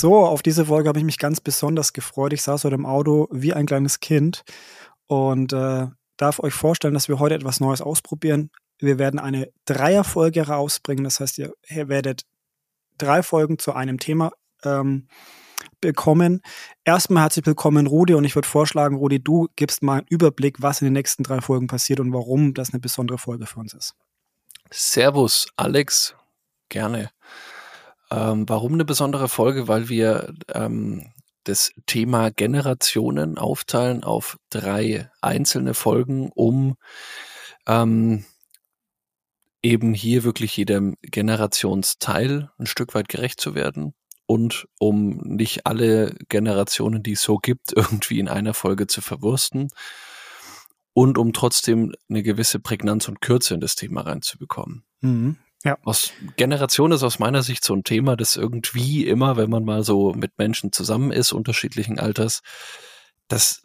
So, auf diese Folge habe ich mich ganz besonders gefreut. Ich saß heute im Auto wie ein kleines Kind und äh, darf euch vorstellen, dass wir heute etwas Neues ausprobieren. Wir werden eine Dreierfolge rausbringen. Das heißt, ihr werdet drei Folgen zu einem Thema ähm, bekommen. Erstmal herzlich willkommen, Rudi, und ich würde vorschlagen, Rudi, du gibst mal einen Überblick, was in den nächsten drei Folgen passiert und warum das eine besondere Folge für uns ist. Servus, Alex. Gerne. Ähm, warum eine besondere Folge? Weil wir ähm, das Thema Generationen aufteilen auf drei einzelne Folgen, um ähm, eben hier wirklich jedem Generationsteil ein Stück weit gerecht zu werden und um nicht alle Generationen, die es so gibt, irgendwie in einer Folge zu verwursten und um trotzdem eine gewisse Prägnanz und Kürze in das Thema reinzubekommen. Mhm. Ja. Aus Generation ist aus meiner Sicht so ein Thema, das irgendwie immer, wenn man mal so mit Menschen zusammen ist, unterschiedlichen Alters, das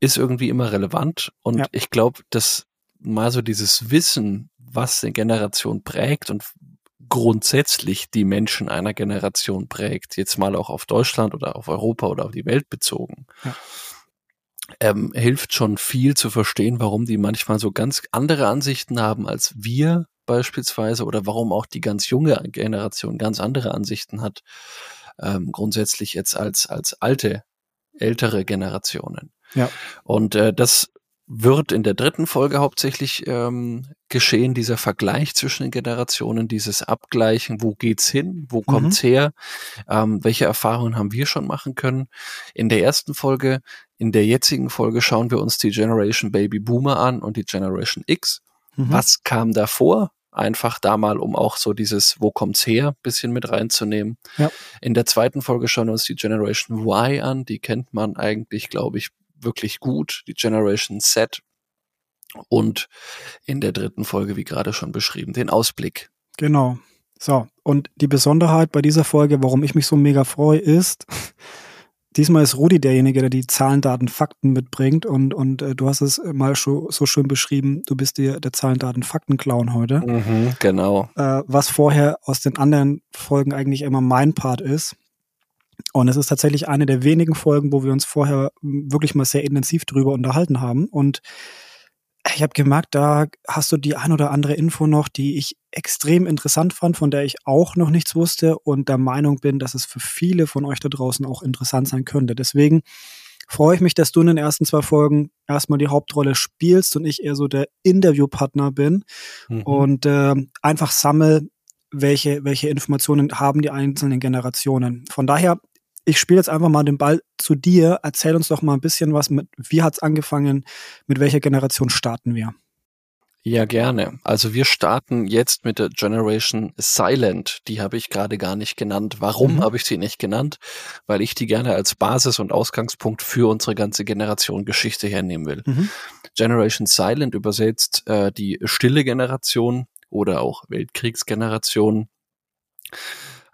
ist irgendwie immer relevant. Und ja. ich glaube, dass mal so dieses Wissen, was eine Generation prägt und grundsätzlich die Menschen einer Generation prägt, jetzt mal auch auf Deutschland oder auf Europa oder auf die Welt bezogen, ja. ähm, hilft schon viel zu verstehen, warum die manchmal so ganz andere Ansichten haben als wir beispielsweise oder warum auch die ganz junge Generation ganz andere Ansichten hat, ähm, grundsätzlich jetzt als, als alte, ältere Generationen. Ja. Und äh, das wird in der dritten Folge hauptsächlich ähm, geschehen, dieser Vergleich zwischen den Generationen, dieses Abgleichen, wo geht's hin, wo kommt's mhm. her, ähm, welche Erfahrungen haben wir schon machen können. In der ersten Folge, in der jetzigen Folge schauen wir uns die Generation Baby Boomer an und die Generation X. Mhm. Was kam davor? Einfach da mal, um auch so dieses Wo kommt's her bisschen mit reinzunehmen. Ja. In der zweiten Folge schauen wir uns die Generation Y an. Die kennt man eigentlich, glaube ich, wirklich gut. Die Generation Z. Und in der dritten Folge, wie gerade schon beschrieben, den Ausblick. Genau. So. Und die Besonderheit bei dieser Folge, warum ich mich so mega freue, ist, Diesmal ist Rudi derjenige, der die Zahlen, Daten, Fakten mitbringt und, und äh, du hast es mal so, so schön beschrieben, du bist dir der Zahlen, Daten, Fakten-Clown heute. Mhm, genau. Äh, was vorher aus den anderen Folgen eigentlich immer mein Part ist. Und es ist tatsächlich eine der wenigen Folgen, wo wir uns vorher wirklich mal sehr intensiv drüber unterhalten haben. Und ich habe gemerkt, da hast du die ein oder andere Info noch, die ich extrem interessant fand, von der ich auch noch nichts wusste und der Meinung bin, dass es für viele von euch da draußen auch interessant sein könnte. Deswegen freue ich mich, dass du in den ersten zwei Folgen erstmal die Hauptrolle spielst und ich eher so der Interviewpartner bin mhm. und äh, einfach sammel, welche, welche Informationen haben die einzelnen Generationen. Von daher ich spiele jetzt einfach mal den Ball zu dir. Erzähl uns doch mal ein bisschen was mit, wie hat's angefangen? Mit welcher Generation starten wir? Ja, gerne. Also wir starten jetzt mit der Generation Silent. Die habe ich gerade gar nicht genannt. Warum mhm. habe ich sie nicht genannt? Weil ich die gerne als Basis und Ausgangspunkt für unsere ganze Generation Geschichte hernehmen will. Mhm. Generation Silent übersetzt äh, die stille Generation oder auch Weltkriegsgeneration.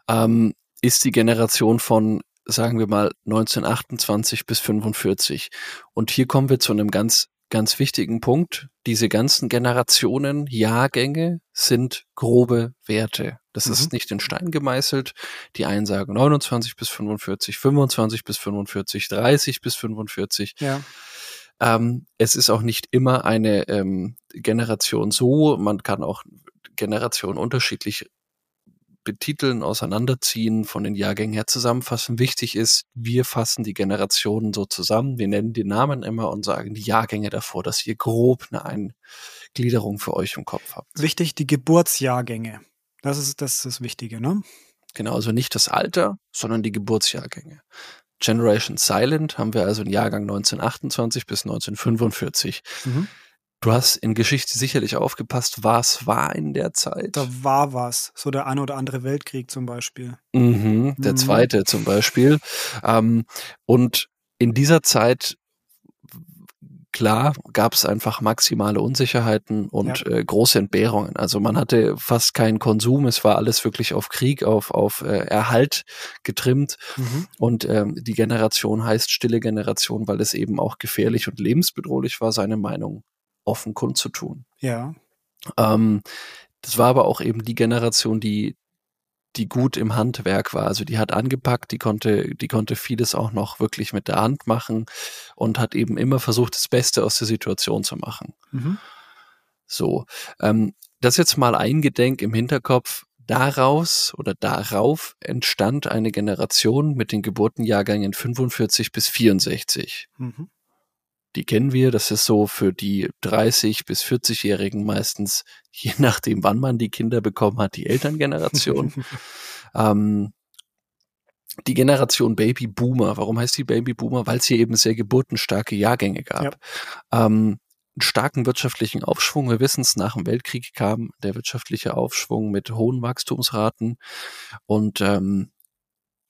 Ähm, ist die Generation von sagen wir mal 1928 bis 45. Und hier kommen wir zu einem ganz, ganz wichtigen Punkt. Diese ganzen Generationen, Jahrgänge sind grobe Werte. Das mhm. ist nicht in Stein gemeißelt. Die einen sagen 29 bis 45, 25 bis 45, 30 bis 45. Ja. Ähm, es ist auch nicht immer eine ähm, Generation so. Man kann auch Generationen unterschiedlich betiteln, auseinanderziehen, von den Jahrgängen her zusammenfassen. Wichtig ist, wir fassen die Generationen so zusammen. Wir nennen die Namen immer und sagen die Jahrgänge davor, dass ihr grob eine Eingliederung für euch im Kopf habt. Wichtig, die Geburtsjahrgänge. Das ist das, ist das Wichtige, ne? Genau, also nicht das Alter, sondern die Geburtsjahrgänge. Generation Silent haben wir also einen Jahrgang 1928 bis 1945. Mhm. Du hast in Geschichte sicherlich aufgepasst, was war in der Zeit? Da war was. So der eine oder andere Weltkrieg zum Beispiel. Mhm, der mhm. zweite zum Beispiel. Ähm, und in dieser Zeit klar gab es einfach maximale Unsicherheiten und ja. äh, große Entbehrungen. Also man hatte fast keinen Konsum, es war alles wirklich auf Krieg, auf, auf äh, Erhalt getrimmt. Mhm. Und ähm, die Generation heißt stille Generation, weil es eben auch gefährlich und lebensbedrohlich war, seine Meinung offen kundzutun. Ja. Ähm, das war aber auch eben die Generation, die die gut im Handwerk war. Also die hat angepackt, die konnte, die konnte vieles auch noch wirklich mit der Hand machen und hat eben immer versucht, das Beste aus der Situation zu machen. Mhm. So, ähm, das jetzt mal eingedenk im Hinterkopf. Daraus oder darauf entstand eine Generation mit den Geburtenjahrgängen 45 bis 64. Mhm. Die kennen wir, das ist so für die 30 bis 40-Jährigen meistens, je nachdem, wann man die Kinder bekommen hat, die Elterngeneration. ähm, die Generation Baby Boomer. Warum heißt die Baby Boomer? Weil es hier eben sehr geburtenstarke Jahrgänge gab. Ja. Ähm, einen starken wirtschaftlichen Aufschwung. Wir wissen es, nach dem Weltkrieg kam der wirtschaftliche Aufschwung mit hohen Wachstumsraten und ähm,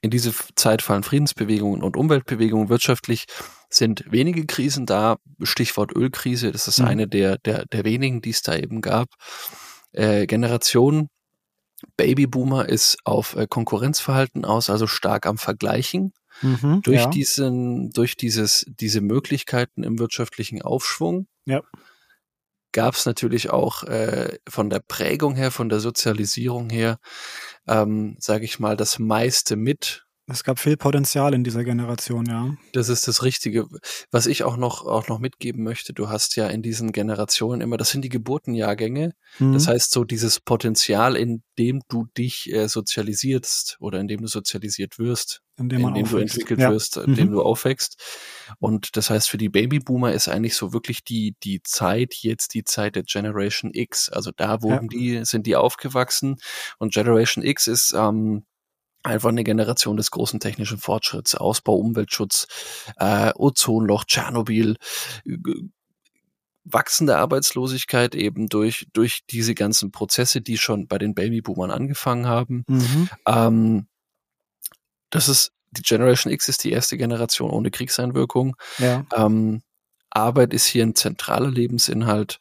in diese Zeit fallen Friedensbewegungen und Umweltbewegungen. Wirtschaftlich sind wenige Krisen da. Stichwort Ölkrise, das ist mhm. eine der, der, der wenigen, die es da eben gab. Äh, Generation Babyboomer ist auf äh, Konkurrenzverhalten aus, also stark am Vergleichen. Mhm, durch ja. diesen, durch dieses, diese Möglichkeiten im wirtschaftlichen Aufschwung ja. Gab es natürlich auch äh, von der Prägung her, von der Sozialisierung her, ähm, sage ich mal, das meiste mit, es gab viel Potenzial in dieser Generation, ja. Das ist das Richtige. Was ich auch noch, auch noch mitgeben möchte, du hast ja in diesen Generationen immer, das sind die Geburtenjahrgänge. Mhm. Das heißt, so dieses Potenzial, in dem du dich äh, sozialisierst oder in dem du sozialisiert wirst, in dem, in dem du entwickelt ja. wirst, in mhm. dem du aufwächst. Und das heißt, für die Babyboomer ist eigentlich so wirklich die, die Zeit jetzt die Zeit der Generation X. Also da wurden ja. die, sind die aufgewachsen. Und Generation X ist, ähm, einfach eine Generation des großen technischen Fortschritts, Ausbau, Umweltschutz, äh, Ozonloch, Tschernobyl, wachsende Arbeitslosigkeit eben durch, durch diese ganzen Prozesse, die schon bei den Babyboomern angefangen haben. Mhm. Ähm, das ist, die Generation X ist die erste Generation ohne Kriegseinwirkung. Ja. Ähm, Arbeit ist hier ein zentraler Lebensinhalt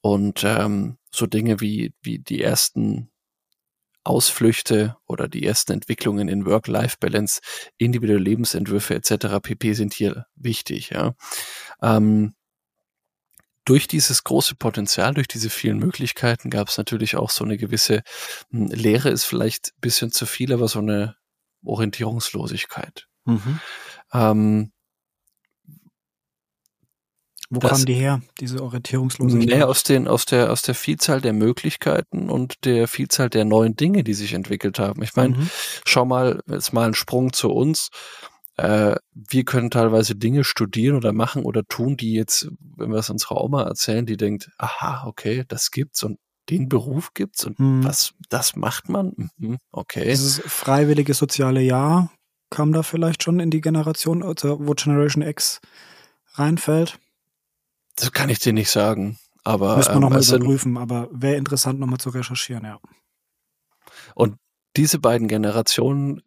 und ähm, so Dinge wie, wie die ersten Ausflüchte oder die ersten Entwicklungen in Work-Life-Balance, individuelle Lebensentwürfe etc. pp. sind hier wichtig. Ja. Ähm, durch dieses große Potenzial, durch diese vielen Möglichkeiten gab es natürlich auch so eine gewisse hm, Lehre ist vielleicht ein bisschen zu viel, aber so eine Orientierungslosigkeit. Mhm. Ähm, wo das, kamen die her, diese Orientierungslosigkeit? Nee, aus, den, aus, der, aus der Vielzahl der Möglichkeiten und der Vielzahl der neuen Dinge, die sich entwickelt haben. Ich meine, mhm. schau mal, jetzt mal ein Sprung zu uns. Äh, wir können teilweise Dinge studieren oder machen oder tun, die jetzt, wenn wir es unserer Oma erzählen, die denkt, aha, okay, das gibt's und den Beruf gibt's und mhm. was, das macht man? Mhm, okay. Dieses freiwillige soziale Jahr kam da vielleicht schon in die Generation, also wo Generation X reinfällt. Das kann ich dir nicht sagen. Aber, Müssen wir nochmal ähm, überprüfen, aber wäre interessant nochmal zu recherchieren, ja. Und diese beiden Generationen,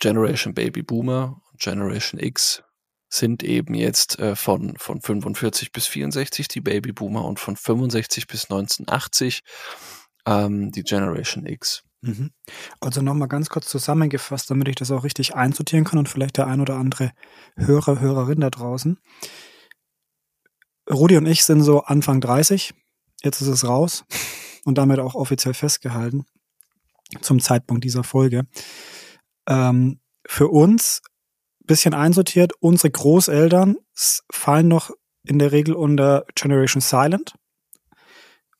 Generation Baby Boomer und Generation X, sind eben jetzt äh, von, von 45 bis 64 die Baby Boomer und von 65 bis 1980 ähm, die Generation X. Mhm. Also nochmal ganz kurz zusammengefasst, damit ich das auch richtig einsortieren kann und vielleicht der ein oder andere Hörer, Hörerin da draußen. Rudi und ich sind so Anfang 30. Jetzt ist es raus und damit auch offiziell festgehalten zum Zeitpunkt dieser Folge. Ähm, für uns bisschen einsortiert, unsere Großeltern fallen noch in der Regel unter Generation Silent.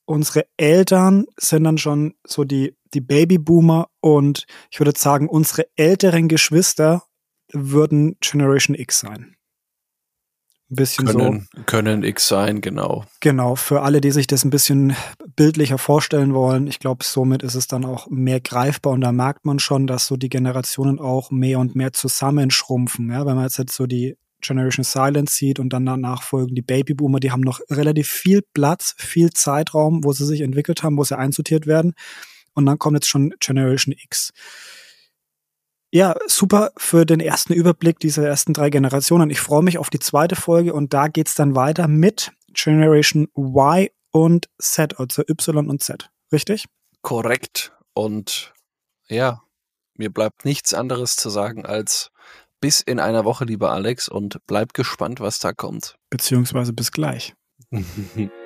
Unsere Eltern sind dann schon so die, die Babyboomer und ich würde sagen, unsere älteren Geschwister würden Generation X sein ein bisschen können, so. Können X sein, genau. Genau, für alle, die sich das ein bisschen bildlicher vorstellen wollen. Ich glaube, somit ist es dann auch mehr greifbar und da merkt man schon, dass so die Generationen auch mehr und mehr zusammenschrumpfen. Ja, wenn man jetzt, jetzt so die Generation Silence sieht und dann danach folgen die Babyboomer, die haben noch relativ viel Platz, viel Zeitraum, wo sie sich entwickelt haben, wo sie einsortiert werden. Und dann kommt jetzt schon Generation X. Ja, super für den ersten Überblick dieser ersten drei Generationen. Ich freue mich auf die zweite Folge und da geht's dann weiter mit Generation Y und Z, also Y und Z. Richtig? Korrekt. Und ja, mir bleibt nichts anderes zu sagen als bis in einer Woche, lieber Alex, und bleib gespannt, was da kommt. Beziehungsweise bis gleich.